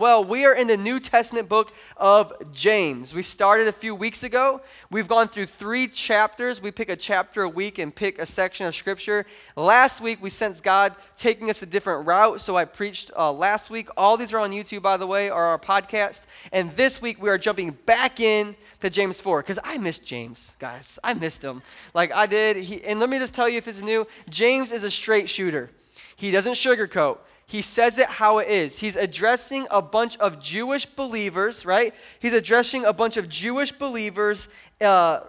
Well, we are in the New Testament book of James. We started a few weeks ago. We've gone through three chapters. We pick a chapter a week and pick a section of scripture. Last week, we sensed God taking us a different route, so I preached uh, last week. All these are on YouTube, by the way, or our podcast. And this week, we are jumping back in to James 4 because I missed James, guys. I missed him. Like I did. He, and let me just tell you if it's new James is a straight shooter, he doesn't sugarcoat he says it how it is. He's addressing a bunch of Jewish believers, right? He's addressing a bunch of Jewish believers uh,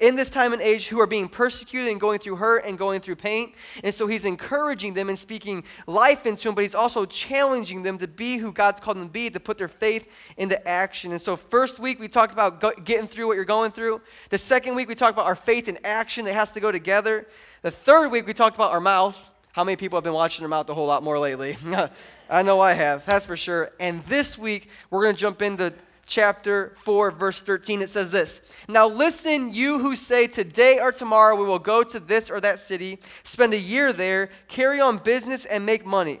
in this time and age who are being persecuted and going through hurt and going through pain. And so he's encouraging them and speaking life into them, but he's also challenging them to be who God's called them to be, to put their faith into action. And so, first week, we talked about go- getting through what you're going through. The second week, we talked about our faith in action that has to go together. The third week, we talked about our mouth how many people have been watching them out a whole lot more lately? I know I have, that's for sure. And this week, we're going to jump into chapter 4, verse 13. It says this Now listen, you who say, Today or tomorrow we will go to this or that city, spend a year there, carry on business, and make money.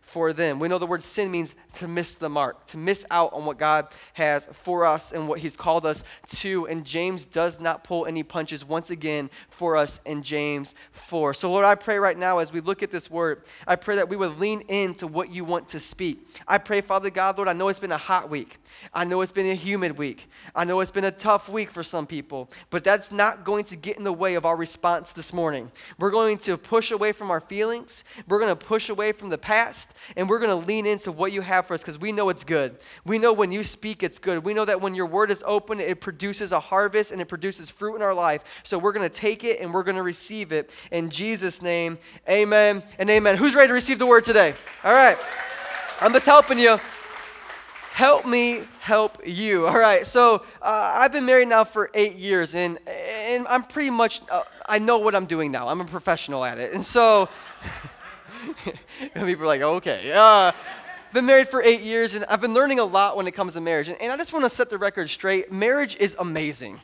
for them. We know the word sin means to miss the mark, to miss out on what God has for us and what He's called us to. And James does not pull any punches once again for us in James 4. So, Lord, I pray right now as we look at this word, I pray that we would lean into what you want to speak. I pray, Father God, Lord, I know it's been a hot week. I know it's been a humid week. I know it's been a tough week for some people, but that's not going to get in the way of our response this morning. We're going to push away from our feelings, we're going to push away from the past, and we're going to lean into what you have for us because we know it's good. We know when you speak, it's good. We know that when your word is open, it produces a harvest and it produces fruit in our life. So we're going to take it and we're going to receive it. In Jesus' name, amen and amen. Who's ready to receive the word today? All right. I'm just helping you help me help you. All right, so uh, I've been married now for eight years, and, and I'm pretty much, uh, I know what I'm doing now. I'm a professional at it. And so, people are like, okay. Uh, been married for eight years, and I've been learning a lot when it comes to marriage. And, and I just want to set the record straight marriage is amazing.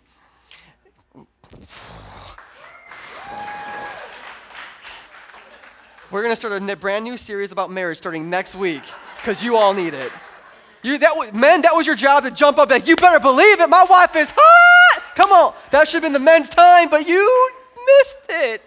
We're going to start a brand new series about marriage starting next week because you all need it. You, that men, that was your job to jump up like, you better believe it, my wife is hot. Come on, that should have been the men's time, but you missed it.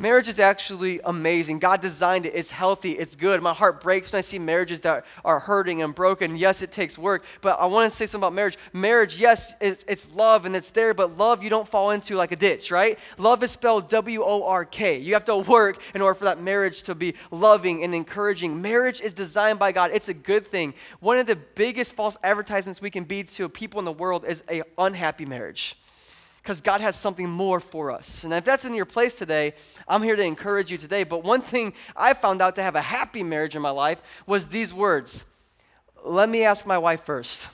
Marriage is actually amazing. God designed it. It's healthy. It's good. My heart breaks when I see marriages that are hurting and broken. Yes, it takes work, but I want to say something about marriage. Marriage, yes, it's, it's love and it's there, but love you don't fall into like a ditch, right? Love is spelled W O R K. You have to work in order for that marriage to be loving and encouraging. Marriage is designed by God. It's a good thing. One of the biggest false advertisements we can be to people in the world is a unhappy marriage because God has something more for us. And if that's in your place today, I'm here to encourage you today. But one thing I found out to have a happy marriage in my life was these words Let me ask my wife first.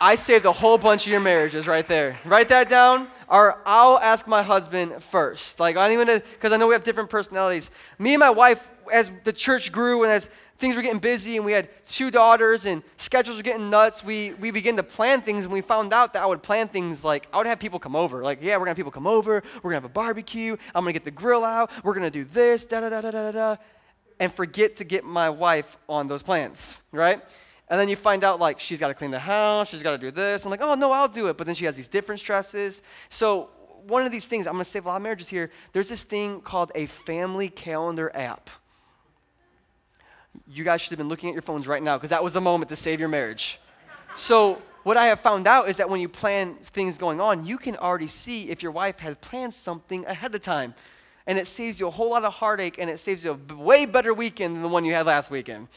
I saved a whole bunch of your marriages right there. Write that down, or I'll ask my husband first. Like, I don't even, because I know we have different personalities. Me and my wife, as the church grew and as things were getting busy and we had two daughters and schedules were getting nuts, we, we began to plan things and we found out that I would plan things like I would have people come over. Like, yeah, we're gonna have people come over, we're gonna have a barbecue, I'm gonna get the grill out, we're gonna do this, da da da da da da, and forget to get my wife on those plans, right? And then you find out like she's gotta clean the house, she's gotta do this. I'm like, oh no, I'll do it. But then she has these different stresses. So one of these things, I'm gonna save a lot of marriages here. There's this thing called a family calendar app you guys should have been looking at your phones right now because that was the moment to save your marriage. So, what I have found out is that when you plan things going on, you can already see if your wife has planned something ahead of time. And it saves you a whole lot of heartache and it saves you a way better weekend than the one you had last weekend.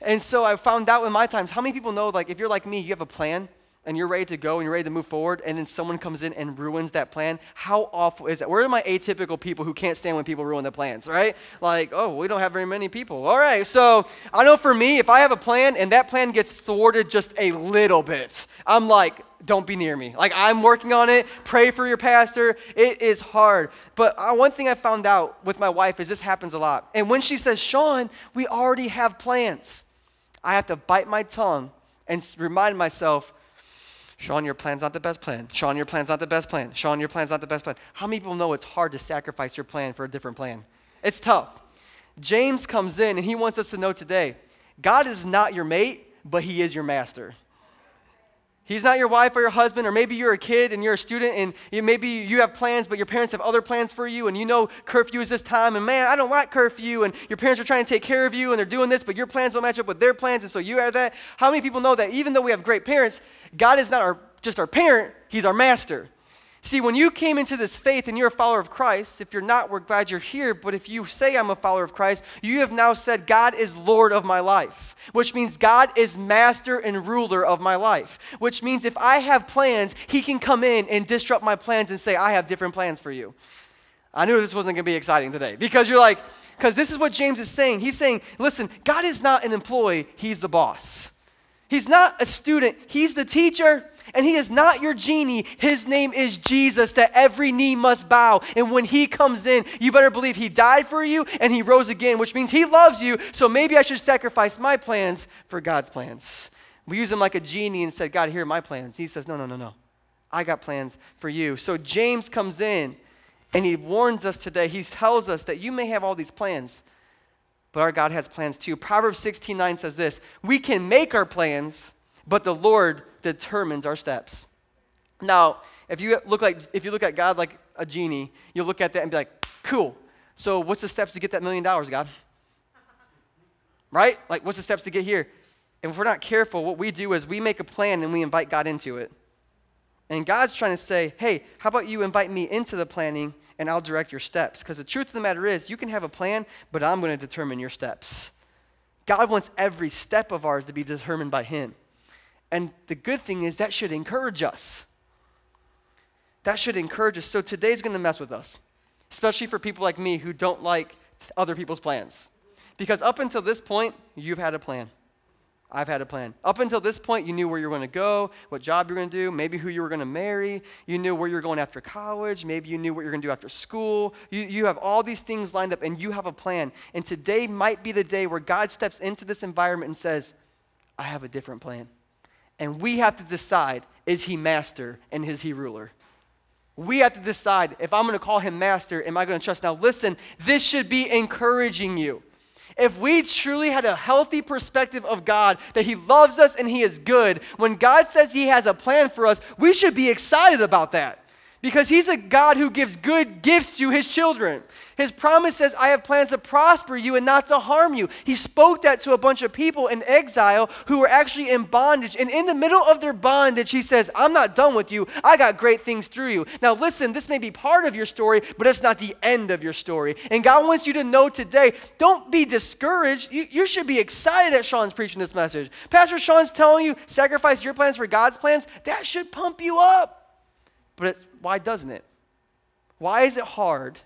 And so I found out in my times, how many people know, like, if you're like me, you have a plan and you're ready to go and you're ready to move forward, and then someone comes in and ruins that plan, how awful is that? Where are my atypical people who can't stand when people ruin their plans, right? Like, oh, we don't have very many people. All right, so I know for me, if I have a plan and that plan gets thwarted just a little bit, I'm like, don't be near me. Like, I'm working on it. Pray for your pastor. It is hard. But uh, one thing I found out with my wife is this happens a lot. And when she says, Sean, we already have plans, I have to bite my tongue and remind myself, Sean, your plan's not the best plan. Sean, your plan's not the best plan. Sean, your plan's not the best plan. How many people know it's hard to sacrifice your plan for a different plan? It's tough. James comes in and he wants us to know today God is not your mate, but he is your master. He's not your wife or your husband, or maybe you're a kid and you're a student and maybe you have plans, but your parents have other plans for you, and you know curfew is this time, and man, I don't like curfew, and your parents are trying to take care of you and they're doing this, but your plans don't match up with their plans, and so you have that. How many people know that even though we have great parents, God is not our, just our parent, He's our master? See, when you came into this faith and you're a follower of Christ, if you're not, we're glad you're here. But if you say I'm a follower of Christ, you have now said, God is Lord of my life, which means God is master and ruler of my life, which means if I have plans, He can come in and disrupt my plans and say, I have different plans for you. I knew this wasn't going to be exciting today because you're like, because this is what James is saying. He's saying, listen, God is not an employee, He's the boss. He's not a student, He's the teacher. And he is not your genie. His name is Jesus, that every knee must bow. And when he comes in, you better believe he died for you and he rose again, which means he loves you. So maybe I should sacrifice my plans for God's plans. We use him like a genie and said, God, here are my plans. He says, No, no, no, no. I got plans for you. So James comes in and he warns us today. He tells us that you may have all these plans, but our God has plans too. Proverbs 16 9 says this We can make our plans, but the Lord determines our steps. Now, if you look like if you look at God like a genie, you'll look at that and be like, cool. So what's the steps to get that million dollars, God? Right? Like what's the steps to get here? And if we're not careful, what we do is we make a plan and we invite God into it. And God's trying to say, hey, how about you invite me into the planning and I'll direct your steps? Because the truth of the matter is, you can have a plan, but I'm going to determine your steps. God wants every step of ours to be determined by Him. And the good thing is that should encourage us. That should encourage us. So today's going to mess with us, especially for people like me who don't like other people's plans. Because up until this point, you've had a plan. I've had a plan. Up until this point, you knew where you were going to go, what job you were going to do, maybe who you were going to marry. You knew where you were going after college. Maybe you knew what you're going to do after school. You, you have all these things lined up and you have a plan. And today might be the day where God steps into this environment and says, I have a different plan. And we have to decide is he master and is he ruler? We have to decide if I'm going to call him master, am I going to trust? Now, listen, this should be encouraging you. If we truly had a healthy perspective of God, that He loves us and He is good, when God says He has a plan for us, we should be excited about that because he's a God who gives good gifts to his children. His promise says, I have plans to prosper you and not to harm you. He spoke that to a bunch of people in exile who were actually in bondage. And in the middle of their bondage, he says, I'm not done with you. I got great things through you. Now, listen, this may be part of your story, but it's not the end of your story. And God wants you to know today don't be discouraged. You, you should be excited that Sean's preaching this message. Pastor Sean's telling you, sacrifice your plans for God's plans. That should pump you up. But why doesn't it? Why is it hard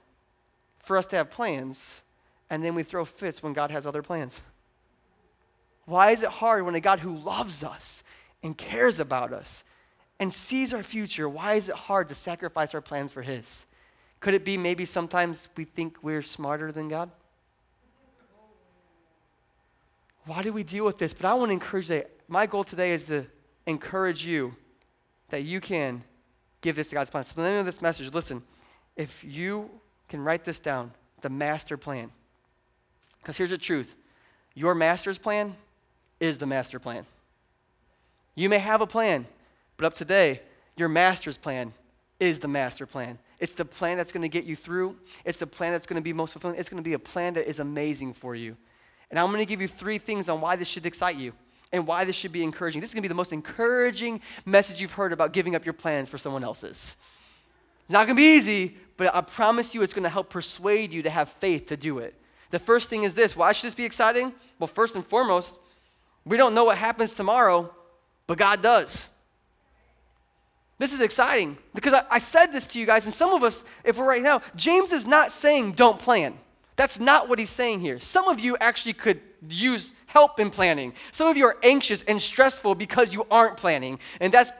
for us to have plans and then we throw fits when God has other plans? Why is it hard when a God who loves us and cares about us and sees our future, why is it hard to sacrifice our plans for His? Could it be maybe sometimes we think we're smarter than God? Why do we deal with this? But I want to encourage that. My goal today is to encourage you that you can give this to God's plan. So the name of this message, listen, if you can write this down, the master plan. Because here's the truth your master's plan is the master plan. You may have a plan, but up today, your master's plan is the master plan. It's the plan that's going to get you through. It's the plan that's going to be most fulfilling. It's going to be a plan that is amazing for you. And I'm going to give you three things on why this should excite you and why this should be encouraging. This is going to be the most encouraging message you've heard about giving up your plans for someone else's. It's not going to be easy, but I promise you it's going to help persuade you to have faith to do it. The first thing is this why should this be exciting? Well, first and foremost, we don't know what happens tomorrow, but God does. This is exciting because I, I said this to you guys, and some of us, if we're right now, James is not saying don't plan. That's not what he's saying here. Some of you actually could use help in planning. Some of you are anxious and stressful because you aren't planning. And that's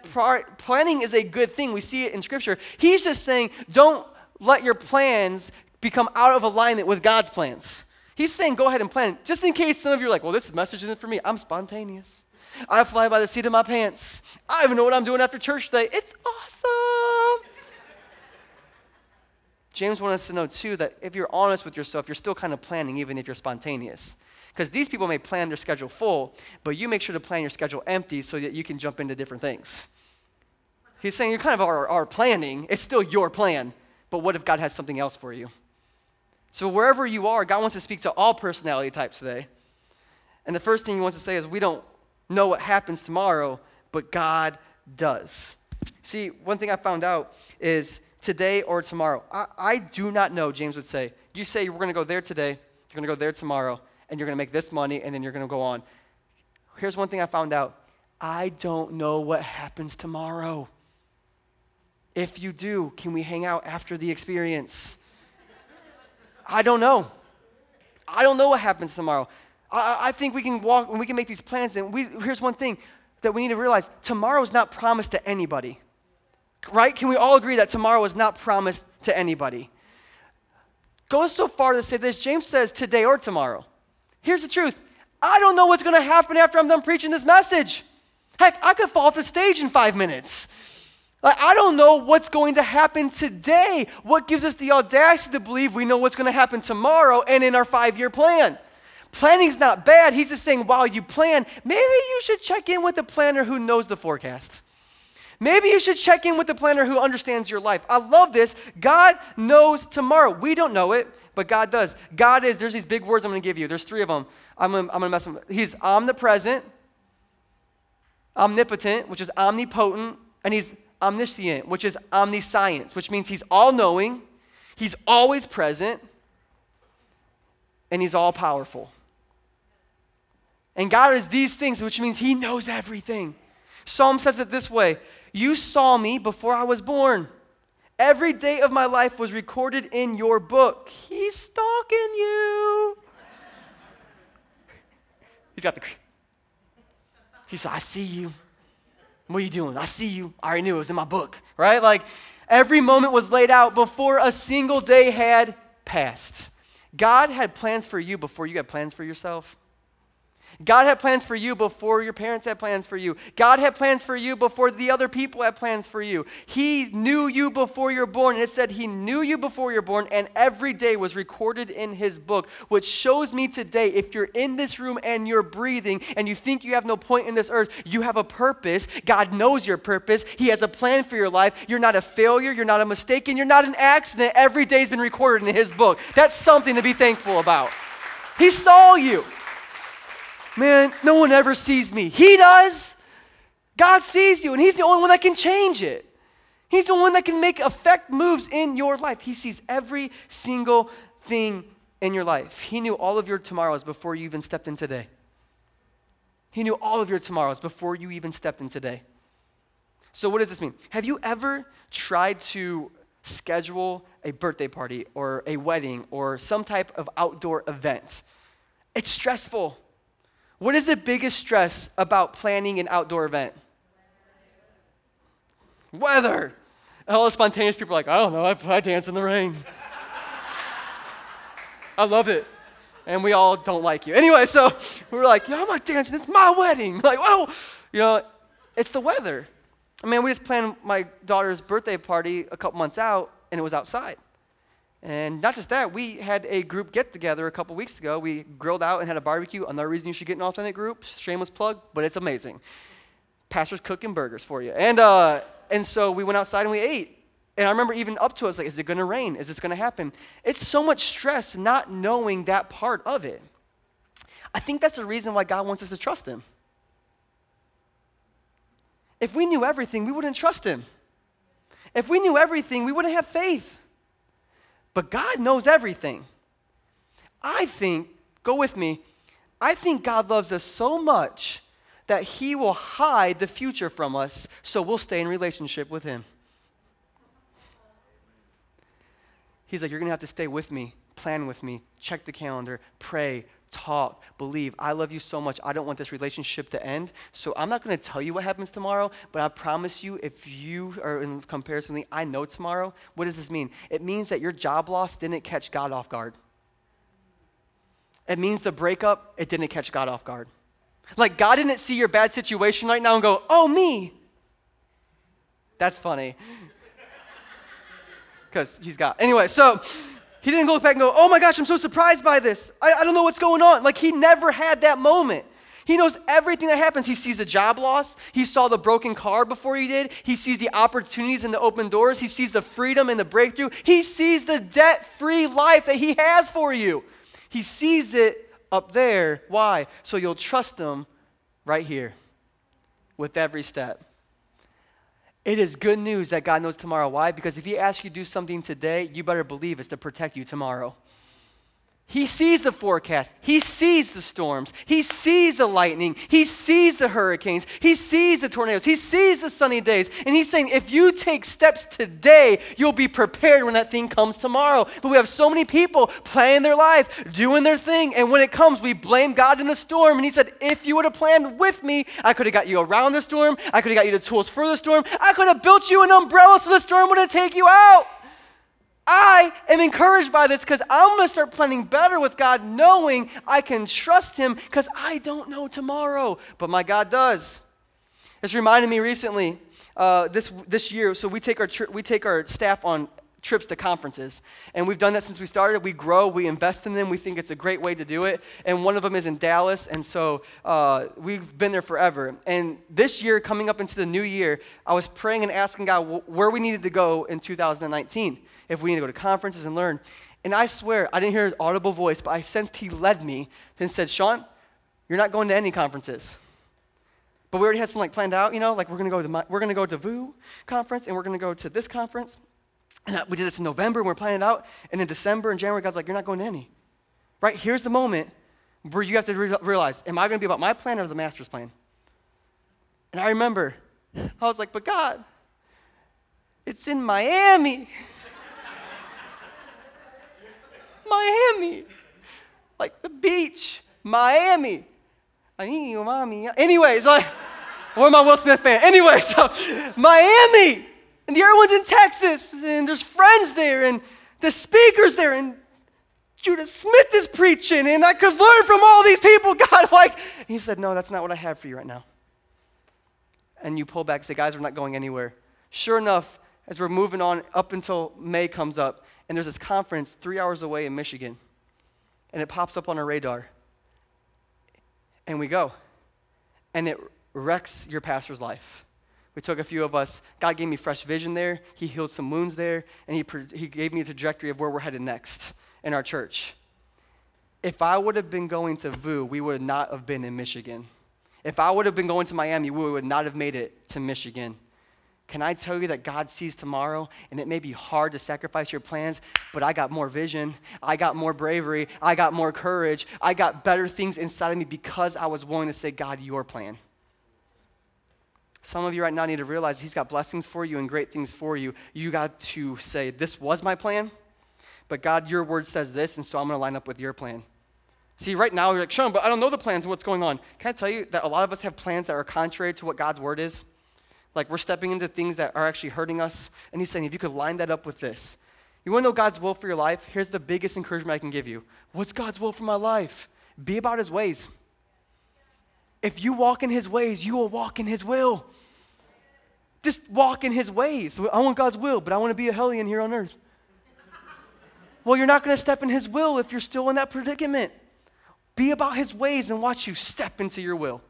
planning is a good thing. We see it in scripture. He's just saying, don't let your plans become out of alignment with God's plans. He's saying, go ahead and plan. Just in case some of you are like, well, this message isn't for me. I'm spontaneous. I fly by the seat of my pants. I even know what I'm doing after church today. It's awesome. James wants us to know, too, that if you're honest with yourself, you're still kind of planning, even if you're spontaneous. Because these people may plan their schedule full, but you make sure to plan your schedule empty so that you can jump into different things. He's saying you kind of are, are planning, it's still your plan, but what if God has something else for you? So, wherever you are, God wants to speak to all personality types today. And the first thing he wants to say is, we don't know what happens tomorrow, but God does. See, one thing I found out is today or tomorrow. I, I do not know, James would say. You say we're going to go there today, you're going to go there tomorrow, and you're going to make this money, and then you're going to go on. Here's one thing I found out I don't know what happens tomorrow. If you do, can we hang out after the experience? I don't know. I don't know what happens tomorrow. I, I think we can walk and we can make these plans. And we, here's one thing that we need to realize tomorrow is not promised to anybody. Right? Can we all agree that tomorrow is not promised to anybody? Goes so far to say this James says today or tomorrow. Here's the truth I don't know what's going to happen after I'm done preaching this message. Heck, I could fall off the stage in five minutes. Like, I don't know what's going to happen today. What gives us the audacity to believe we know what's going to happen tomorrow and in our five year plan? Planning's not bad. He's just saying while you plan, maybe you should check in with the planner who knows the forecast. Maybe you should check in with the planner who understands your life. I love this. God knows tomorrow. We don't know it, but God does. God is, there's these big words I'm going to give you. There's three of them. I'm going to mess them. He's omnipresent, omnipotent, which is omnipotent, and he's omniscient, which is omniscience, which means he's all knowing, he's always present, and he's all powerful. And God is these things, which means He knows everything. Psalm says it this way You saw me before I was born. Every day of my life was recorded in your book. He's stalking you. He's got the. He said, I see you. What are you doing? I see you. I already knew it was in my book, right? Like every moment was laid out before a single day had passed. God had plans for you before you had plans for yourself. God had plans for you before your parents had plans for you. God had plans for you before the other people had plans for you. He knew you before you're born. And it said He knew you before you're born, and every day was recorded in His book, which shows me today if you're in this room and you're breathing and you think you have no point in this earth, you have a purpose. God knows your purpose. He has a plan for your life. You're not a failure. You're not a mistake, and you're not an accident. Every day's been recorded in His book. That's something to be thankful about. He saw you. Man, no one ever sees me. He does. God sees you, and He's the only one that can change it. He's the one that can make effect moves in your life. He sees every single thing in your life. He knew all of your tomorrows before you even stepped in today. He knew all of your tomorrows before you even stepped in today. So, what does this mean? Have you ever tried to schedule a birthday party or a wedding or some type of outdoor event? It's stressful. What is the biggest stress about planning an outdoor event? Weather. All the spontaneous people are like, I don't know, I, I dance in the rain. I love it. And we all don't like you. Anyway, so we are like, yeah, I'm not dancing. It's my wedding. Like, well, you know, it's the weather. I mean, we just planned my daughter's birthday party a couple months out, and it was outside. And not just that, we had a group get together a couple weeks ago. We grilled out and had a barbecue. Another reason you should get an authentic group, shameless plug, but it's amazing. Pastors cooking burgers for you. And, uh, and so we went outside and we ate. And I remember even up to us, like, is it going to rain? Is this going to happen? It's so much stress not knowing that part of it. I think that's the reason why God wants us to trust Him. If we knew everything, we wouldn't trust Him. If we knew everything, we wouldn't have faith. But God knows everything. I think, go with me, I think God loves us so much that He will hide the future from us so we'll stay in relationship with Him. He's like, You're going to have to stay with me, plan with me, check the calendar, pray, talk, believe. I love you so much. I don't want this relationship to end. So I'm not going to tell you what happens tomorrow, but I promise you, if you are in comparison I know tomorrow. What does this mean? It means that your job loss didn't catch God off guard. It means the breakup, it didn't catch God off guard. Like God didn't see your bad situation right now and go, oh, me. That's funny. Because he's God. Anyway, so he didn't go back and go, oh my gosh, I'm so surprised by this. I, I don't know what's going on. Like he never had that moment. He knows everything that happens. He sees the job loss. He saw the broken car before he did. He sees the opportunities and the open doors. He sees the freedom and the breakthrough. He sees the debt free life that he has for you. He sees it up there. Why? So you'll trust him right here with every step. It is good news that God knows tomorrow. Why? Because if He asks you to do something today, you better believe it's to protect you tomorrow. He sees the forecast. He sees the storms. He sees the lightning. He sees the hurricanes. He sees the tornadoes. He sees the sunny days. And he's saying, if you take steps today, you'll be prepared when that thing comes tomorrow. But we have so many people playing their life, doing their thing. And when it comes, we blame God in the storm. And he said, if you would have planned with me, I could have got you around the storm. I could have got you the tools for the storm. I could have built you an umbrella so the storm wouldn't take you out. I am encouraged by this because I'm going to start planning better with God, knowing I can trust Him because I don't know tomorrow, but my God does. It's reminded me recently uh, this, this year. So we take, our tri- we take our staff on trips to conferences. And we've done that since we started. We grow, we invest in them. We think it's a great way to do it. And one of them is in Dallas. And so uh, we've been there forever. And this year, coming up into the new year, I was praying and asking God where we needed to go in 2019 if we need to go to conferences and learn. And I swear, I didn't hear his audible voice, but I sensed he led me and said, Sean, you're not going to any conferences. But we already had some like planned out, you know, like we're gonna go to my, we're gonna go to VOUS conference and we're gonna go to this conference. And we did this in November and we're planning it out. And in December and January, God's like, you're not going to any. Right? Here's the moment where you have to re- realize, am I gonna be about my plan or the master's plan? And I remember, I was like, but God, it's in Miami. Miami. Like the beach, Miami. I need you, mommy. Anyways, like, where my Will Smith fan? Anyway, so Miami. And the other one's in Texas, and there's friends there, and the speaker's there, and Judah Smith is preaching, and I could learn from all these people. God, like, he said, No, that's not what I have for you right now. And you pull back say, Guys, we're not going anywhere. Sure enough, as we're moving on up until May comes up, and there's this conference three hours away in Michigan, and it pops up on our radar. And we go, and it wrecks your pastor's life. We took a few of us. God gave me fresh vision there. He healed some wounds there, and He, he gave me a trajectory of where we're headed next in our church. If I would have been going to VOUS, we would not have been in Michigan. If I would have been going to Miami, we would not have made it to Michigan. Can I tell you that God sees tomorrow and it may be hard to sacrifice your plans, but I got more vision. I got more bravery. I got more courage. I got better things inside of me because I was willing to say, God, your plan. Some of you right now need to realize He's got blessings for you and great things for you. You got to say, This was my plan, but God, your word says this, and so I'm going to line up with your plan. See, right now, you're like, Sean, but I don't know the plans and what's going on. Can I tell you that a lot of us have plans that are contrary to what God's word is? Like we're stepping into things that are actually hurting us. And he's saying, if you could line that up with this, you want to know God's will for your life? Here's the biggest encouragement I can give you. What's God's will for my life? Be about his ways. If you walk in his ways, you will walk in his will. Just walk in his ways. I want God's will, but I want to be a hellion here on earth. Well, you're not going to step in his will if you're still in that predicament. Be about his ways and watch you step into your will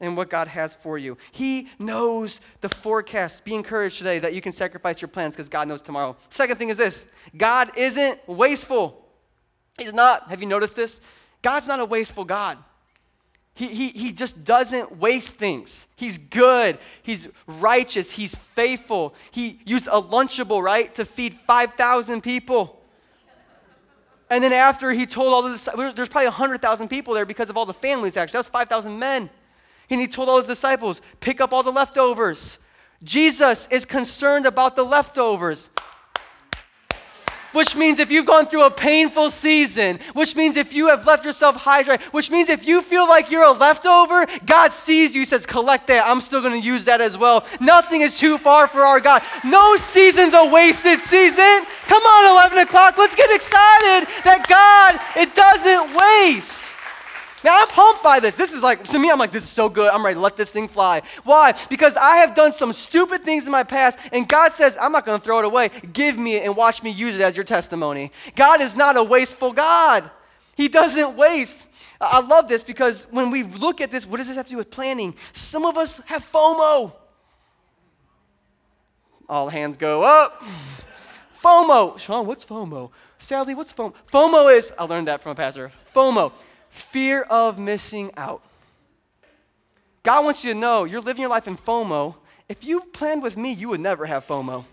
and what God has for you. He knows the forecast. Be encouraged today that you can sacrifice your plans because God knows tomorrow. Second thing is this God isn't wasteful. He's not. Have you noticed this? God's not a wasteful God. He, he, he just doesn't waste things. He's good. He's righteous. He's faithful. He used a Lunchable, right, to feed 5,000 people. And then after he told all this, there's probably 100,000 people there because of all the families, actually. That was 5,000 men. And he told all his disciples, pick up all the leftovers. Jesus is concerned about the leftovers. which means if you've gone through a painful season, which means if you have left yourself hydrated, which means if you feel like you're a leftover, God sees you, He says, collect that. I'm still going to use that as well. Nothing is too far for our God. No season's a wasted season. Come on, 11 o'clock. Let's get excited that God, it doesn't waste. Now I'm pumped by this. This is like, to me, I'm like, this is so good. I'm ready to let this thing fly. Why? Because I have done some stupid things in my past, and God says, I'm not going to throw it away. Give me it and watch me use it as your testimony. God is not a wasteful God, He doesn't waste. I love this because when we look at this, what does this have to do with planning? Some of us have FOMO. All hands go up. FOMO. Sean, what's FOMO? Sadly, what's FOMO? FOMO is, I learned that from a pastor. FOMO fear of missing out. God wants you to know you're living your life in FOMO. If you planned with me, you would never have FOMO.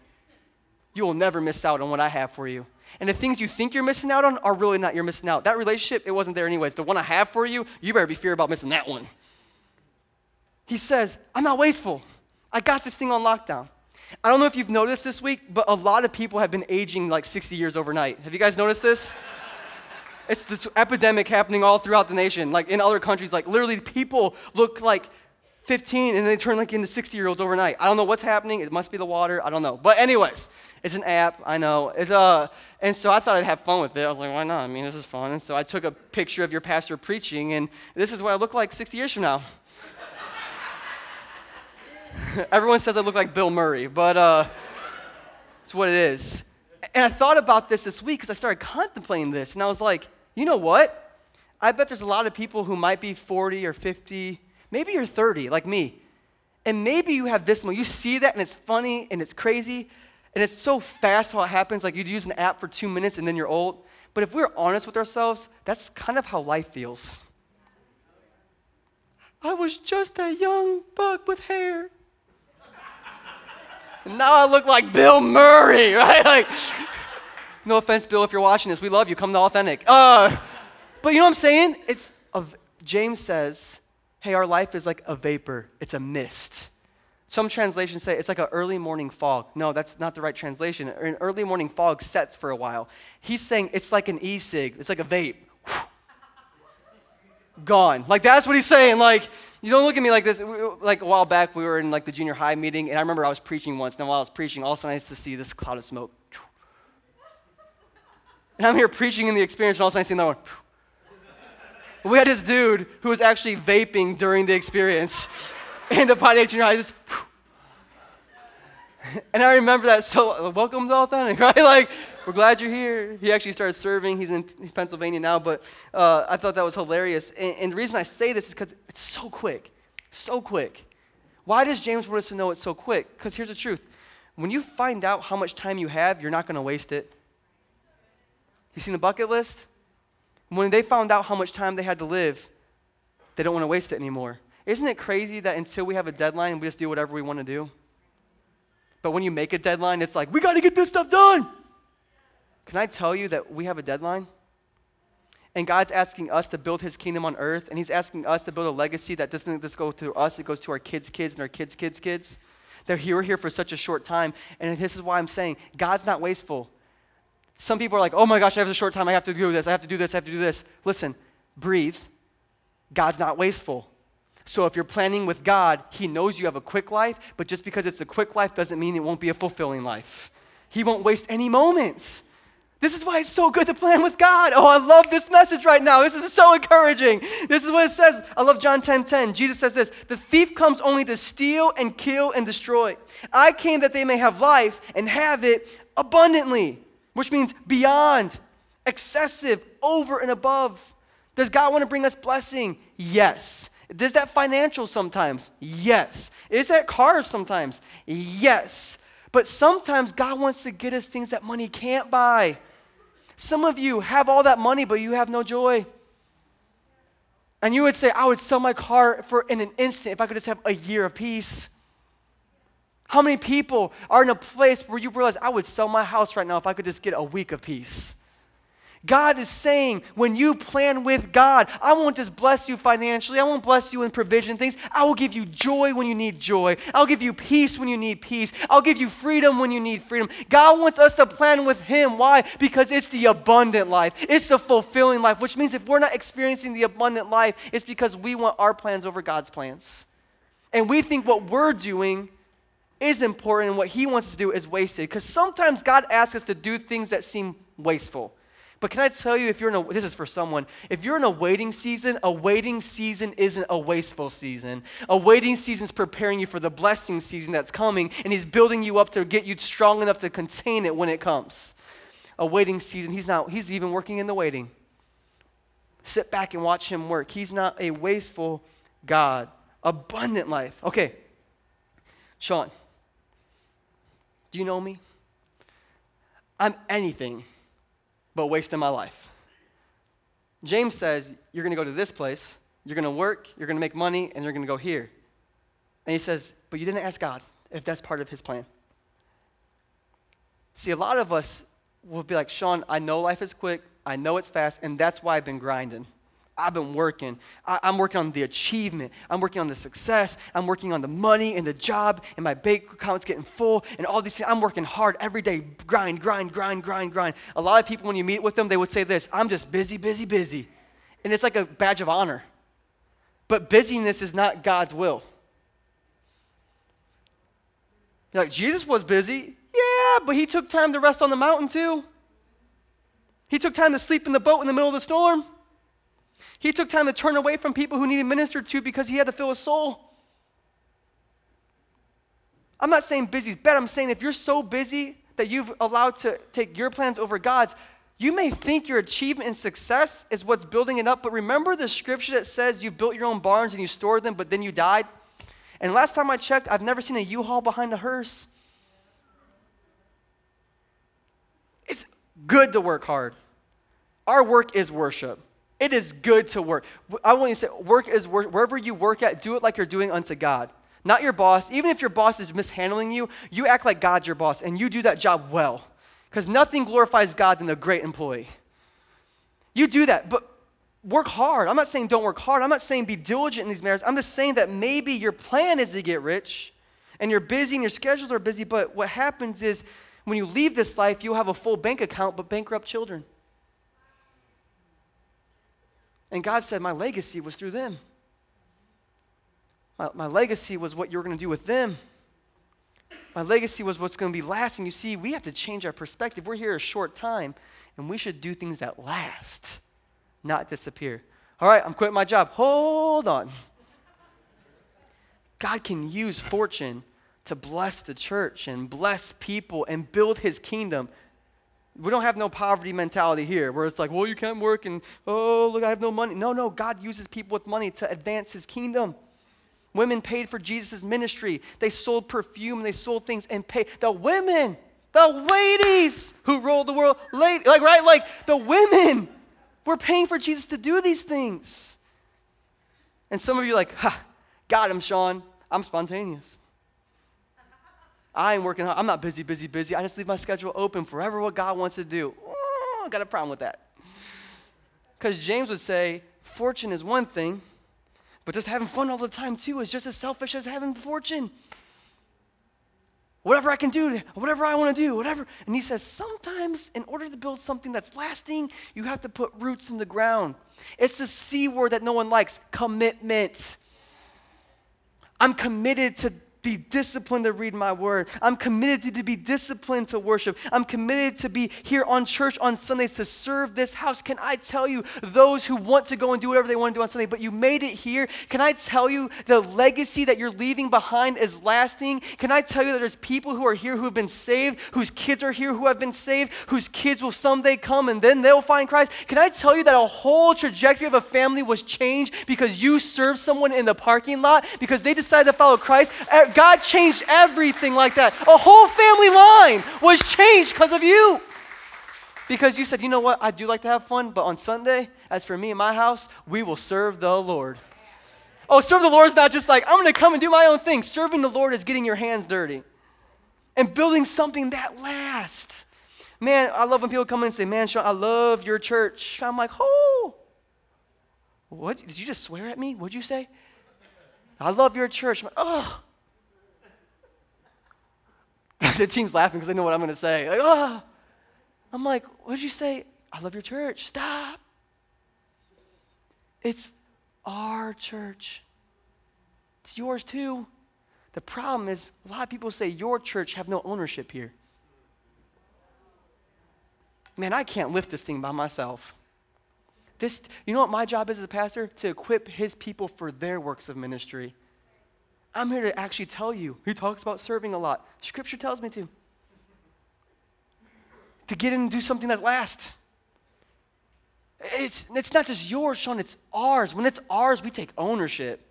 You will never miss out on what I have for you. And the things you think you're missing out on are really not you're missing out. That relationship, it wasn't there anyways. The one I have for you, you better be fear about missing that one. He says, I'm not wasteful. I got this thing on lockdown. I don't know if you've noticed this week, but a lot of people have been aging like 60 years overnight. Have you guys noticed this? It's this epidemic happening all throughout the nation. Like in other countries, like literally people look like 15 and they turn like into 60 year olds overnight. I don't know what's happening. It must be the water. I don't know. But anyways, it's an app. I know. It's uh, and so I thought I'd have fun with it. I was like, why not? I mean, this is fun. And so I took a picture of your pastor preaching, and this is what I look like 60 years from now. Everyone says I look like Bill Murray, but uh, it's what it is. And I thought about this this week because I started contemplating this, and I was like, you know what? I bet there's a lot of people who might be 40 or 50, maybe you're 30, like me. And maybe you have this one. You see that and it's funny and it's crazy and it's so fast how it happens. Like you'd use an app for two minutes and then you're old. But if we're honest with ourselves, that's kind of how life feels. I was just a young buck with hair. and now I look like Bill Murray, right? Like, no offense, Bill, if you're watching this, we love you. Come to Authentic. Uh, but you know what I'm saying? It's a, James says, hey, our life is like a vapor, it's a mist. Some translations say it's like an early morning fog. No, that's not the right translation. An early morning fog sets for a while. He's saying it's like an e cig, it's like a vape. Gone. Like that's what he's saying. Like, you don't look at me like this. Like a while back, we were in like the junior high meeting, and I remember I was preaching once, and while I was preaching, all of a sudden I used to see this cloud of smoke and I'm here preaching in the experience, and all of a sudden I see another one. We had this dude who was actually vaping during the experience. And the Pi Junior High and I remember that so, welcome to Authentic, right? Like, we're glad you're here. He actually started serving. He's in Pennsylvania now, but uh, I thought that was hilarious. And, and the reason I say this is because it's so quick, so quick. Why does James want us to know it's so quick? Because here's the truth. When you find out how much time you have, you're not going to waste it. You seen the bucket list? When they found out how much time they had to live, they don't want to waste it anymore. Isn't it crazy that until we have a deadline, we just do whatever we want to do? But when you make a deadline, it's like, we got to get this stuff done. Can I tell you that we have a deadline? And God's asking us to build his kingdom on earth, and he's asking us to build a legacy that doesn't just go to us, it goes to our kids' kids and our kids' kids' kids. They're here, here for such a short time. And this is why I'm saying God's not wasteful. Some people are like, oh my gosh, I have a short time. I have to do this. I have to do this. I have to do this. Listen, breathe. God's not wasteful. So if you're planning with God, He knows you have a quick life, but just because it's a quick life doesn't mean it won't be a fulfilling life. He won't waste any moments. This is why it's so good to plan with God. Oh, I love this message right now. This is so encouraging. This is what it says. I love John 10 10. Jesus says this The thief comes only to steal and kill and destroy. I came that they may have life and have it abundantly which means beyond, excessive, over and above. Does God want to bring us blessing? Yes. Does that financial sometimes? Yes. Is that cars sometimes? Yes. But sometimes God wants to get us things that money can't buy. Some of you have all that money, but you have no joy. And you would say, I would sell my car for in an instant if I could just have a year of peace. How many people are in a place where you realize I would sell my house right now if I could just get a week of peace? God is saying, when you plan with God, I won't just bless you financially, I won't bless you in provision things. I will give you joy when you need joy. I'll give you peace when you need peace. I'll give you freedom when you need freedom. God wants us to plan with Him. Why? Because it's the abundant life, it's the fulfilling life, which means if we're not experiencing the abundant life, it's because we want our plans over God's plans. And we think what we're doing is important and what He wants to do is wasted. Because sometimes God asks us to do things that seem wasteful. But can I tell you, if you're in a, this is for someone, if you're in a waiting season, a waiting season isn't a wasteful season. A waiting season is preparing you for the blessing season that's coming, and He's building you up to get you strong enough to contain it when it comes. A waiting season, He's not, He's even working in the waiting. Sit back and watch Him work. He's not a wasteful God. Abundant life. Okay, Sean, do you know me? I'm anything but wasting my life. James says, You're going to go to this place, you're going to work, you're going to make money, and you're going to go here. And he says, But you didn't ask God if that's part of his plan. See, a lot of us will be like, Sean, I know life is quick, I know it's fast, and that's why I've been grinding. I've been working. I, am working on the achievement. I'm working on the success. I'm working on the money and the job, and my bank account's getting full, and all these things. I'm working hard every day. Grind, grind, grind, grind, grind. A lot of people, when you meet with them, they would say this I'm just busy, busy, busy. And it's like a badge of honor. But busyness is not God's will. Like, Jesus was busy. Yeah, but he took time to rest on the mountain too. He took time to sleep in the boat in the middle of the storm. He took time to turn away from people who needed ministered to because he had to fill his soul. I'm not saying busy's bad. I'm saying if you're so busy that you've allowed to take your plans over God's, you may think your achievement and success is what's building it up, but remember the scripture that says you built your own barns and you stored them, but then you died? And last time I checked, I've never seen a U-Haul behind a hearse. It's good to work hard. Our work is worship. It is good to work. I want you to say, work is work. Wherever you work at, do it like you're doing unto God. Not your boss. Even if your boss is mishandling you, you act like God's your boss and you do that job well. Because nothing glorifies God than a great employee. You do that, but work hard. I'm not saying don't work hard. I'm not saying be diligent in these matters. I'm just saying that maybe your plan is to get rich and you're busy and your schedules are busy, but what happens is when you leave this life, you'll have a full bank account but bankrupt children. And God said, My legacy was through them. My, my legacy was what you were going to do with them. My legacy was what's going to be lasting. You see, we have to change our perspective. We're here a short time, and we should do things that last, not disappear. All right, I'm quitting my job. Hold on. God can use fortune to bless the church and bless people and build his kingdom. We don't have no poverty mentality here where it's like, well, you can't work and, oh, look, I have no money. No, no, God uses people with money to advance his kingdom. Women paid for Jesus' ministry. They sold perfume, they sold things and paid. The women, the ladies who ruled the world, lady, like, right? Like, the women were paying for Jesus to do these things. And some of you are like, ha, got him, Sean. I'm spontaneous. I ain't working hard. I'm not busy, busy, busy. I just leave my schedule open forever what God wants to do. Oh, I got a problem with that. Because James would say, fortune is one thing, but just having fun all the time too is just as selfish as having fortune. Whatever I can do, whatever I want to do, whatever. And he says, sometimes in order to build something that's lasting, you have to put roots in the ground. It's the C word that no one likes commitment. I'm committed to be disciplined to read my word. I'm committed to be disciplined to worship. I'm committed to be here on church on Sundays to serve this house. Can I tell you, those who want to go and do whatever they want to do on Sunday, but you made it here, can I tell you the legacy that you're leaving behind is lasting? Can I tell you that there's people who are here who have been saved, whose kids are here who have been saved, whose kids will someday come and then they'll find Christ? Can I tell you that a whole trajectory of a family was changed because you served someone in the parking lot because they decided to follow Christ? God changed everything like that. A whole family line was changed because of you. Because you said, you know what, I do like to have fun, but on Sunday, as for me and my house, we will serve the Lord. Oh, serve the Lord is not just like, I'm going to come and do my own thing. Serving the Lord is getting your hands dirty and building something that lasts. Man, I love when people come in and say, Man, Sean, I love your church. I'm like, Oh, what? Did you just swear at me? What'd you say? I love your church. Like, oh. the team's laughing because they know what I'm going to say. Like, oh. I'm like, what did you say? I love your church. Stop. It's our church. It's yours too. The problem is, a lot of people say your church have no ownership here. Man, I can't lift this thing by myself. This, you know what my job is as a pastor? To equip his people for their works of ministry. I'm here to actually tell you. He talks about serving a lot. Scripture tells me to. To get in and do something that lasts. It's, it's not just yours, Sean, it's ours. When it's ours, we take ownership.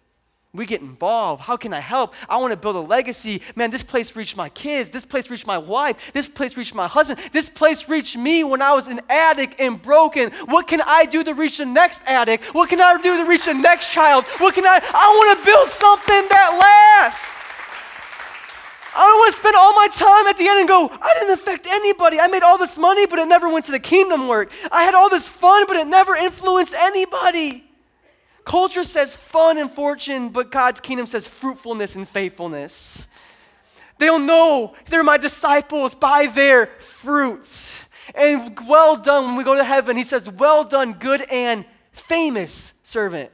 We get involved. How can I help? I want to build a legacy. Man, this place reached my kids. This place reached my wife. This place reached my husband. This place reached me when I was an addict and broken. What can I do to reach the next addict? What can I do to reach the next child? What can I? I want to build something that lasts. I don't want to spend all my time at the end and go, I didn't affect anybody. I made all this money, but it never went to the kingdom work. I had all this fun, but it never influenced anybody. Culture says fun and fortune, but God's kingdom says fruitfulness and faithfulness. They'll know they're my disciples by their fruits. And well done when we go to heaven. He says, Well done, good and famous servant.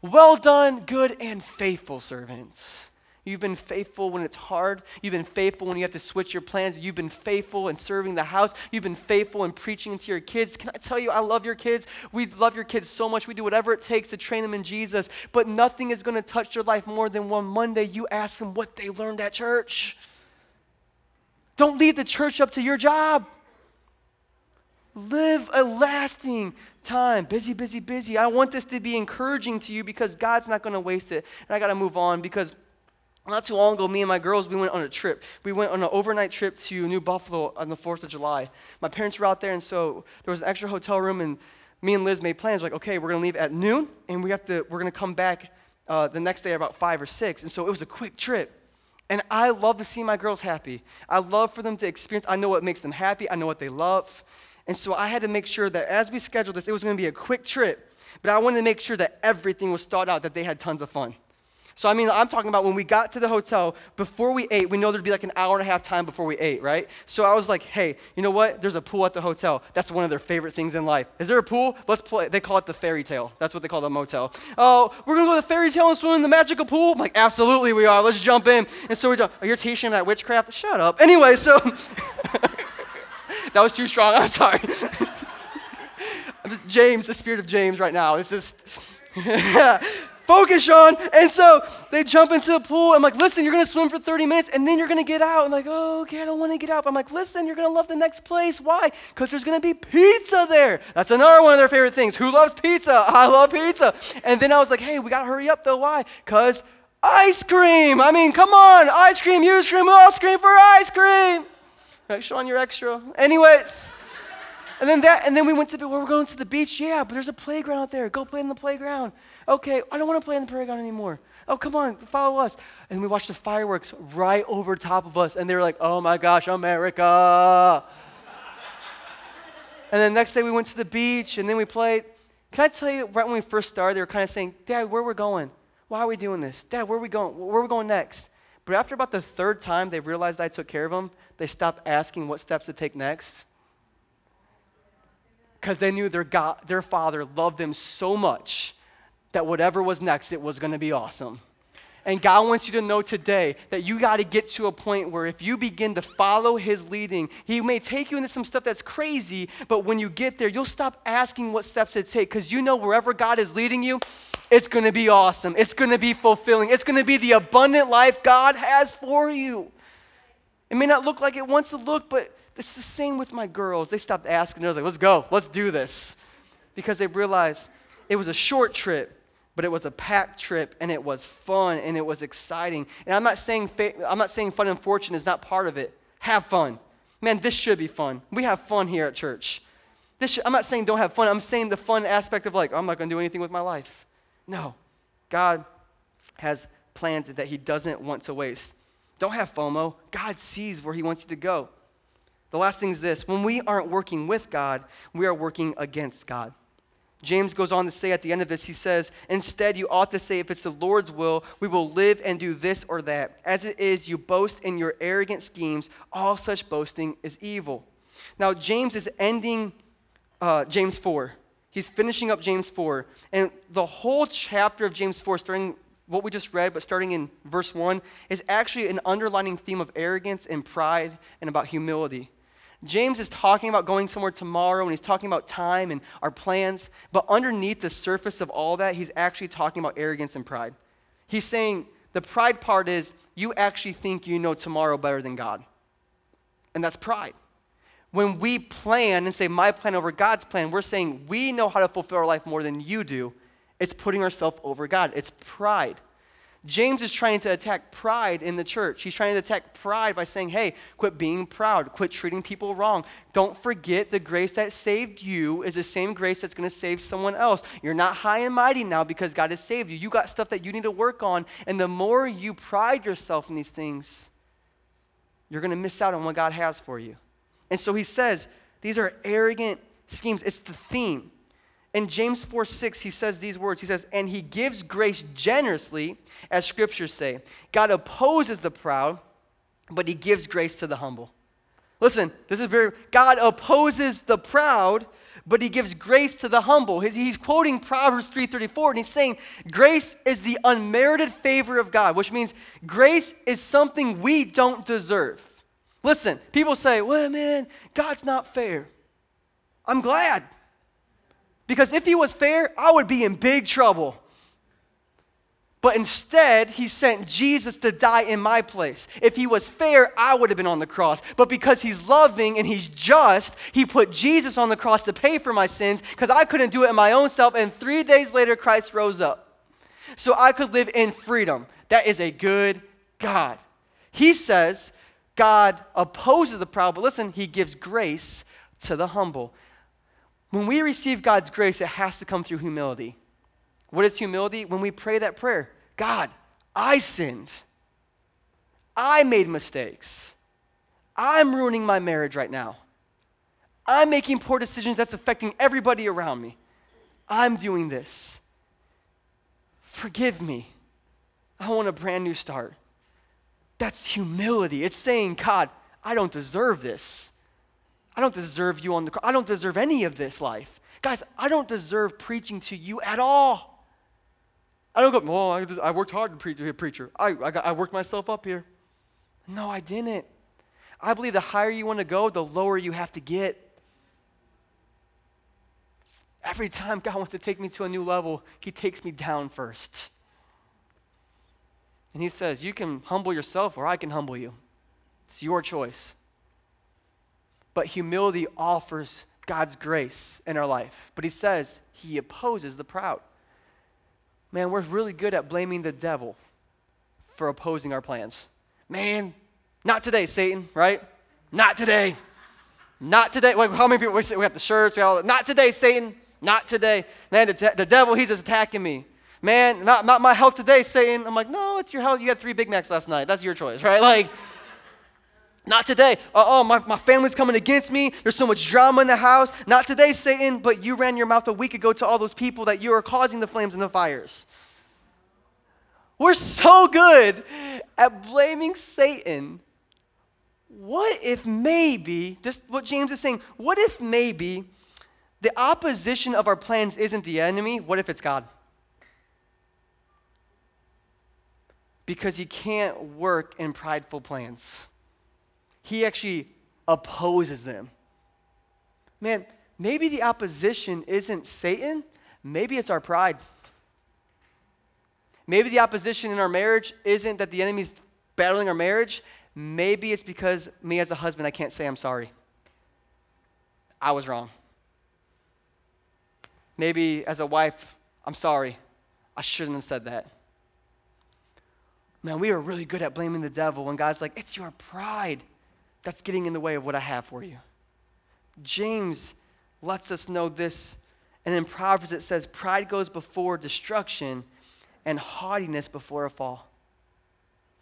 Well done, good and faithful servants. You've been faithful when it's hard. You've been faithful when you have to switch your plans. You've been faithful in serving the house. You've been faithful in preaching to your kids. Can I tell you, I love your kids. We love your kids so much. We do whatever it takes to train them in Jesus. But nothing is going to touch your life more than one Monday you ask them what they learned at church. Don't leave the church up to your job. Live a lasting time. Busy, busy, busy. I want this to be encouraging to you because God's not going to waste it. And I got to move on because not too long ago, me and my girls, we went on a trip. We went on an overnight trip to New Buffalo on the 4th of July. My parents were out there, and so there was an extra hotel room, and me and Liz made plans like, okay, we're to leave at noon, and we have to, we're to come back uh, the next day about 5 or 6. And so it was a quick trip. And I love to see my girls happy. I love for them to experience, I know what makes them happy, I know what they love. And so I had to make sure that as we scheduled this, it was to be a quick trip, but I wanted to make sure that everything was thought out, that they had tons of fun. So, I mean, I'm talking about when we got to the hotel, before we ate, we know there'd be like an hour and a half time before we ate, right? So I was like, hey, you know what? There's a pool at the hotel. That's one of their favorite things in life. Is there a pool? Let's play. They call it the fairy tale. That's what they call the motel. Oh, we're going to go to the fairy tale and swim in the magical pool? I'm like, absolutely we are. Let's jump in. And so done. Oh, you're teaching that witchcraft? Shut up. Anyway, so. that was too strong. I'm sorry. I'm just, James, the spirit of James right now. It's just. Focus, Sean. And so they jump into the pool. I'm like, listen, you're going to swim for 30 minutes and then you're going to get out. I'm like, oh, okay, I don't want to get out. I'm like, listen, you're going to love the next place. Why? Because there's going to be pizza there. That's another one of their favorite things. Who loves pizza? I love pizza. And then I was like, hey, we got to hurry up though. Why? Because ice cream. I mean, come on. Ice cream, you scream, we all scream for ice cream. Like, Sean, you're extra. Anyways. And then that, and then we went to the, well, we're going to the beach. Yeah, but there's a playground out there. Go play in the playground. Okay, I don't want to play in the playground anymore. Oh, come on, follow us. And we watched the fireworks right over top of us, and they were like, oh my gosh, America. and then next day we went to the beach, and then we played. Can I tell you, right when we first started, they were kind of saying, Dad, where are we going? Why are we doing this? Dad, where are we going? Where are we going next? But after about the third time they realized I took care of them, they stopped asking what steps to take next. Because they knew their, God, their father loved them so much that whatever was next, it was going to be awesome. And God wants you to know today that you got to get to a point where if you begin to follow His leading, He may take you into some stuff that's crazy, but when you get there, you'll stop asking what steps to take because you know wherever God is leading you, it's going to be awesome. It's going to be fulfilling. It's going to be the abundant life God has for you. It may not look like it wants to look, but it's the same with my girls. They stopped asking. They're like, let's go, let's do this. Because they realized it was a short trip but it was a packed trip and it was fun and it was exciting. And I'm not saying fa- I'm not saying fun and fortune is not part of it. Have fun. Man, this should be fun. We have fun here at church. This should, I'm not saying don't have fun. I'm saying the fun aspect of like I'm not going to do anything with my life. No. God has plans that he doesn't want to waste. Don't have FOMO. God sees where he wants you to go. The last thing is this when we aren't working with God, we are working against God. James goes on to say at the end of this, he says, Instead, you ought to say, if it's the Lord's will, we will live and do this or that. As it is, you boast in your arrogant schemes. All such boasting is evil. Now, James is ending uh, James 4. He's finishing up James 4. And the whole chapter of James 4, starting what we just read, but starting in verse 1, is actually an underlining theme of arrogance and pride and about humility. James is talking about going somewhere tomorrow and he's talking about time and our plans, but underneath the surface of all that, he's actually talking about arrogance and pride. He's saying the pride part is you actually think you know tomorrow better than God. And that's pride. When we plan and say my plan over God's plan, we're saying we know how to fulfill our life more than you do. It's putting ourselves over God. It's pride. James is trying to attack pride in the church. He's trying to attack pride by saying, hey, quit being proud, quit treating people wrong. Don't forget the grace that saved you is the same grace that's going to save someone else. You're not high and mighty now because God has saved you. You got stuff that you need to work on. And the more you pride yourself in these things, you're going to miss out on what God has for you. And so he says, these are arrogant schemes. It's the theme. In James 4 6, he says these words. He says, And he gives grace generously, as scriptures say. God opposes the proud, but he gives grace to the humble. Listen, this is very, God opposes the proud, but he gives grace to the humble. He's quoting Proverbs 3:34 and he's saying grace is the unmerited favor of God, which means grace is something we don't deserve. Listen, people say, well, man, God's not fair. I'm glad. Because if he was fair, I would be in big trouble. But instead, he sent Jesus to die in my place. If he was fair, I would have been on the cross. But because he's loving and he's just, he put Jesus on the cross to pay for my sins because I couldn't do it in my own self. And three days later, Christ rose up. So I could live in freedom. That is a good God. He says, God opposes the proud, but listen, he gives grace to the humble. When we receive God's grace, it has to come through humility. What is humility? When we pray that prayer God, I sinned. I made mistakes. I'm ruining my marriage right now. I'm making poor decisions that's affecting everybody around me. I'm doing this. Forgive me. I want a brand new start. That's humility. It's saying, God, I don't deserve this. I don't deserve you on the cross. I don't deserve any of this life. Guys, I don't deserve preaching to you at all. I don't go, well, I, worked hard to be a uh, preacher. I, I, got, I worked myself up here. No, I didn't. I believe the higher you want to go, the lower you have to get. Every time God wants to take me to a new level, He takes me down first. And he says, You can humble yourself or I can humble you. It's your choice. But humility offers God's grace in our life. But he says he opposes the proud. Man, we're really good at blaming the devil for opposing our plans. Man, not today, Satan, right? Not today. Not today. Like, how many people we, got the shirts? We all, not today, Satan. Not today. Man, the, the devil, he's just attacking me man, not, not my health today, Satan. I'm like, no, it's your health. You had three Big Macs last night. That's your choice, right? Like, not today. Uh, oh, my, my family's coming against me. There's so much drama in the house. Not today, Satan, but you ran your mouth a week ago to all those people that you are causing the flames and the fires. We're so good at blaming Satan. What if maybe, just what James is saying, what if maybe the opposition of our plans isn't the enemy? What if it's God? because he can't work in prideful plans. He actually opposes them. Man, maybe the opposition isn't Satan, maybe it's our pride. Maybe the opposition in our marriage isn't that the enemy's battling our marriage. Maybe it's because me as a husband, I can't say I'm sorry. I was wrong. Maybe as a wife, I'm sorry. I shouldn't have said that. Man, we are really good at blaming the devil when God's like, it's your pride that's getting in the way of what I have for you. James lets us know this. And in Proverbs it says, pride goes before destruction and haughtiness before a fall.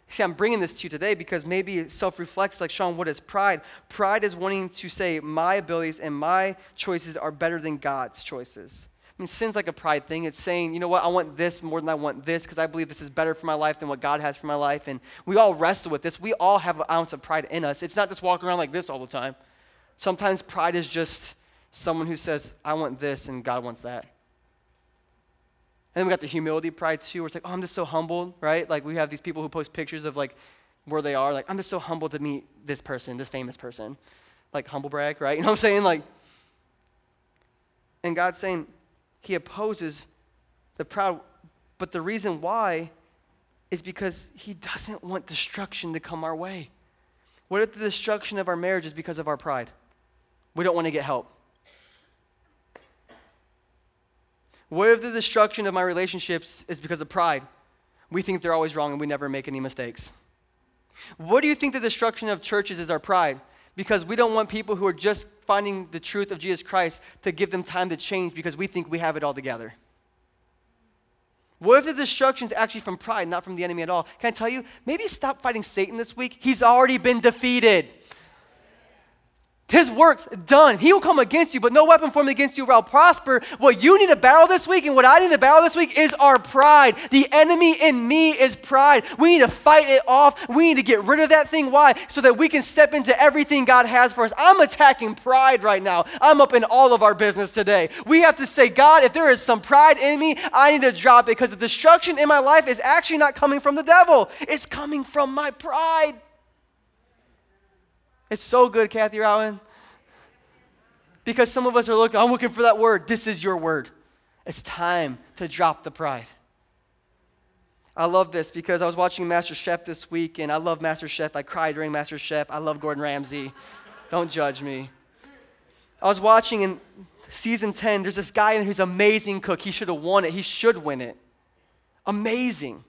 See, I'm bringing this to you today because maybe it self reflects like, Sean, what is pride? Pride is wanting to say, my abilities and my choices are better than God's choices. I mean, sin's like a pride thing. It's saying, you know what, I want this more than I want this because I believe this is better for my life than what God has for my life. And we all wrestle with this. We all have an ounce of pride in us. It's not just walking around like this all the time. Sometimes pride is just someone who says, I want this and God wants that. And then we got the humility pride too, where it's like, oh, I'm just so humbled, right? Like we have these people who post pictures of like where they are, like, I'm just so humbled to meet this person, this famous person. Like humble brag, right? You know what I'm saying? Like, and God's saying he opposes the proud, but the reason why is because he doesn't want destruction to come our way. What if the destruction of our marriage is because of our pride? We don't want to get help. What if the destruction of my relationships is because of pride? We think they're always wrong and we never make any mistakes. What do you think the destruction of churches is our pride? Because we don't want people who are just finding the truth of Jesus Christ to give them time to change because we think we have it all together. What if the destruction is actually from pride, not from the enemy at all? Can I tell you? Maybe stop fighting Satan this week. He's already been defeated. His work's done. He will come against you, but no weapon formed against you will prosper. What you need to battle this week and what I need to battle this week is our pride. The enemy in me is pride. We need to fight it off. We need to get rid of that thing. Why? So that we can step into everything God has for us. I'm attacking pride right now. I'm up in all of our business today. We have to say, God, if there is some pride in me, I need to drop it because the destruction in my life is actually not coming from the devil, it's coming from my pride. It's so good, Kathy Rowan. Because some of us are looking, I'm looking for that word. This is your word. It's time to drop the pride. I love this because I was watching Master Chef this week, and I love Master Chef. I cried during Master Chef. I love Gordon Ramsay. Don't judge me. I was watching in season 10, there's this guy who's an amazing cook. He should have won it. He should win it. Amazing.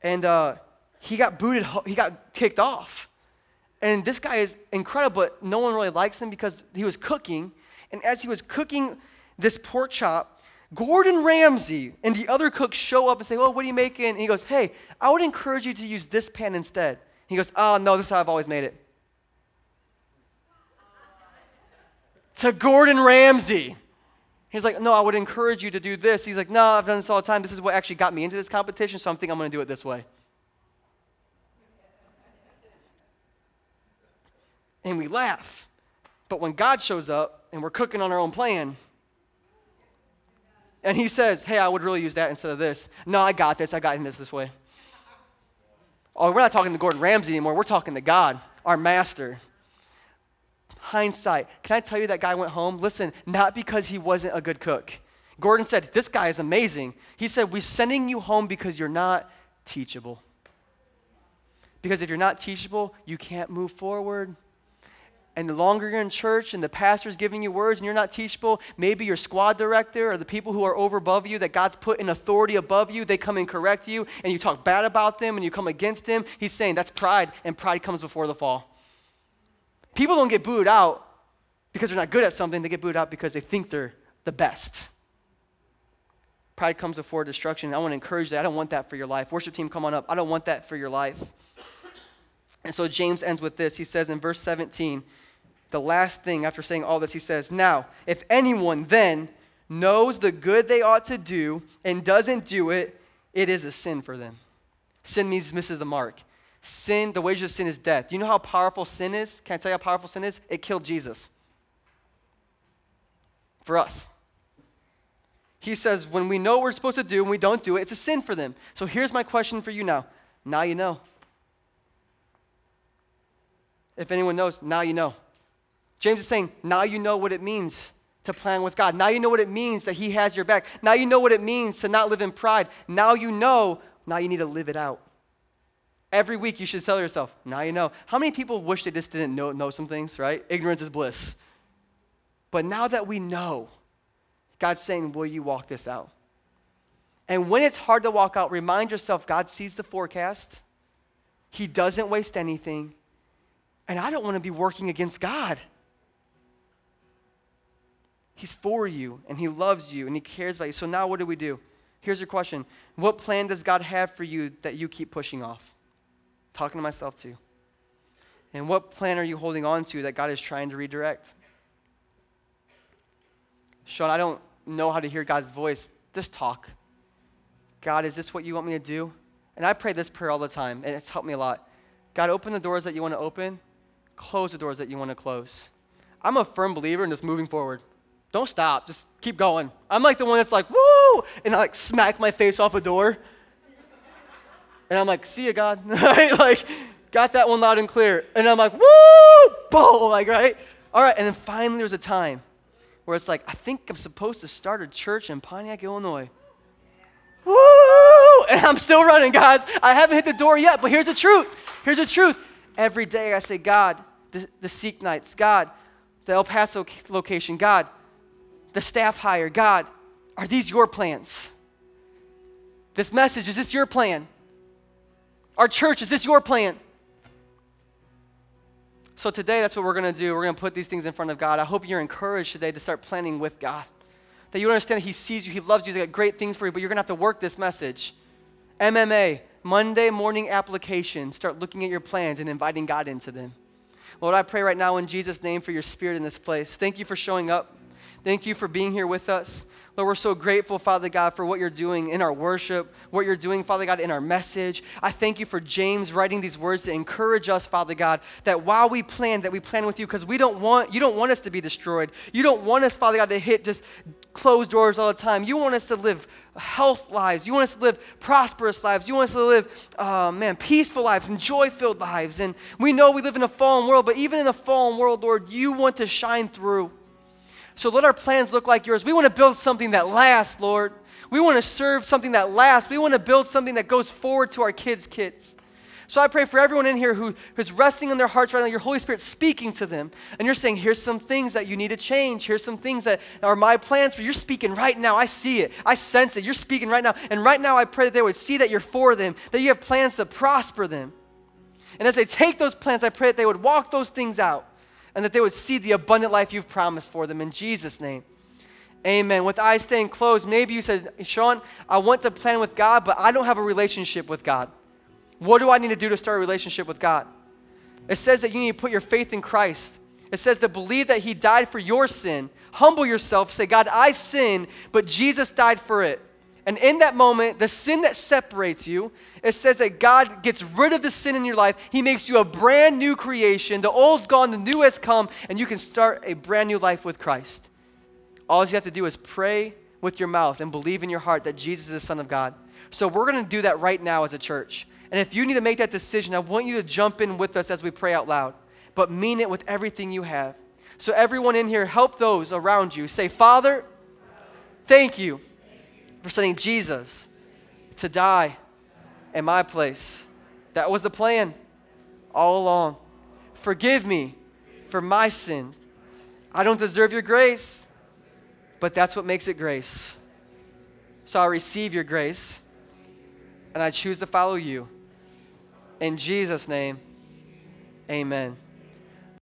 And uh, he got booted, he got kicked off. And this guy is incredible, but no one really likes him because he was cooking. And as he was cooking this pork chop, Gordon Ramsay and the other cooks show up and say, Well, what are you making? And he goes, Hey, I would encourage you to use this pan instead. He goes, Oh, no, this is how I've always made it. to Gordon Ramsay. He's like, No, I would encourage you to do this. He's like, No, I've done this all the time. This is what actually got me into this competition, so I'm thinking I'm going to do it this way. And we laugh. But when God shows up and we're cooking on our own plan, and he says, Hey, I would really use that instead of this. No, I got this. I got this this way. Oh, we're not talking to Gordon Ramsay anymore. We're talking to God, our master. Hindsight. Can I tell you that guy went home? Listen, not because he wasn't a good cook. Gordon said, This guy is amazing. He said, We're sending you home because you're not teachable. Because if you're not teachable, you can't move forward. And the longer you're in church and the pastor's giving you words and you're not teachable, maybe your squad director or the people who are over above you that God's put in authority above you, they come and correct you and you talk bad about them and you come against them. He's saying that's pride, and pride comes before the fall. People don't get booed out because they're not good at something, they get booed out because they think they're the best. Pride comes before destruction. I want to encourage that. I don't want that for your life. Worship team, come on up. I don't want that for your life. And so James ends with this. He says in verse 17, the last thing after saying all this, he says, Now, if anyone then knows the good they ought to do and doesn't do it, it is a sin for them. Sin means misses the mark. Sin, the wages of sin is death. Do you know how powerful sin is? Can I tell you how powerful sin is? It killed Jesus. For us. He says, when we know what we're supposed to do and we don't do it, it's a sin for them. So here's my question for you now. Now you know. If anyone knows, now you know. James is saying, now you know what it means to plan with God. Now you know what it means that He has your back. Now you know what it means to not live in pride. Now you know, now you need to live it out. Every week you should tell yourself, now you know. How many people wish they just didn't know, know some things, right? Ignorance is bliss. But now that we know, God's saying, will you walk this out? And when it's hard to walk out, remind yourself God sees the forecast. He doesn't waste anything. And I don't want to be working against God. He's for you and He loves you and He cares about you. So now what do we do? Here's your question What plan does God have for you that you keep pushing off? talking to myself too. And what plan are you holding on to that God is trying to redirect? Sean, I don't know how to hear God's voice. Just talk. God, is this what you want me to do? And I pray this prayer all the time, and it's helped me a lot. God, open the doors that you want to open, close the doors that you want to close. I'm a firm believer in just moving forward. Don't stop, just keep going. I'm like the one that's like, woo! And I like smack my face off a door. And I'm like, see you, God. Like, got that one loud and clear. And I'm like, woo! Boom! Like, right? All right. And then finally, there's a time where it's like, I think I'm supposed to start a church in Pontiac, Illinois. Woo! And I'm still running, guys. I haven't hit the door yet, but here's the truth. Here's the truth. Every day I say, God, the, the Seek Nights, God, the El Paso location, God, the staff hire, God, are these your plans? This message, is this your plan? Our church, is this your plan? So today, that's what we're going to do. We're going to put these things in front of God. I hope you're encouraged today to start planning with God. That you understand He sees you, He loves you, He's got great things for you, but you're going to have to work this message. MMA, Monday morning application. Start looking at your plans and inviting God into them. Lord, I pray right now in Jesus' name for your spirit in this place. Thank you for showing up. Thank you for being here with us. Lord, we're so grateful, Father God, for what you're doing in our worship, what you're doing, Father God, in our message. I thank you for James writing these words to encourage us, Father God, that while we plan, that we plan with you, because we don't want, you don't want us to be destroyed. You don't want us, Father God, to hit just closed doors all the time. You want us to live health lives. You want us to live prosperous lives. You want us to live, uh, man, peaceful lives and joy filled lives. And we know we live in a fallen world, but even in a fallen world, Lord, you want to shine through. So let our plans look like yours. We want to build something that lasts, Lord. We want to serve something that lasts. We want to build something that goes forward to our kids' kids. So I pray for everyone in here who, who's resting in their hearts right now, your Holy Spirit speaking to them. And you're saying, here's some things that you need to change. Here's some things that are my plans for you. You're speaking right now. I see it. I sense it. You're speaking right now. And right now I pray that they would see that you're for them, that you have plans to prosper them. And as they take those plans, I pray that they would walk those things out and that they would see the abundant life you've promised for them in Jesus' name. Amen. With eyes staying closed, maybe you said, Sean, I want to plan with God, but I don't have a relationship with God. What do I need to do to start a relationship with God? It says that you need to put your faith in Christ. It says to believe that He died for your sin. Humble yourself. Say, God, I sin, but Jesus died for it. And in that moment, the sin that separates you, it says that God gets rid of the sin in your life. He makes you a brand new creation. The old's gone, the new has come, and you can start a brand new life with Christ. All you have to do is pray with your mouth and believe in your heart that Jesus is the Son of God. So we're going to do that right now as a church. And if you need to make that decision, I want you to jump in with us as we pray out loud, but mean it with everything you have. So, everyone in here, help those around you. Say, Father, thank you for sending Jesus to die in my place. That was the plan all along. Forgive me for my sins. I don't deserve your grace, but that's what makes it grace. So I receive your grace and I choose to follow you. In Jesus' name, amen.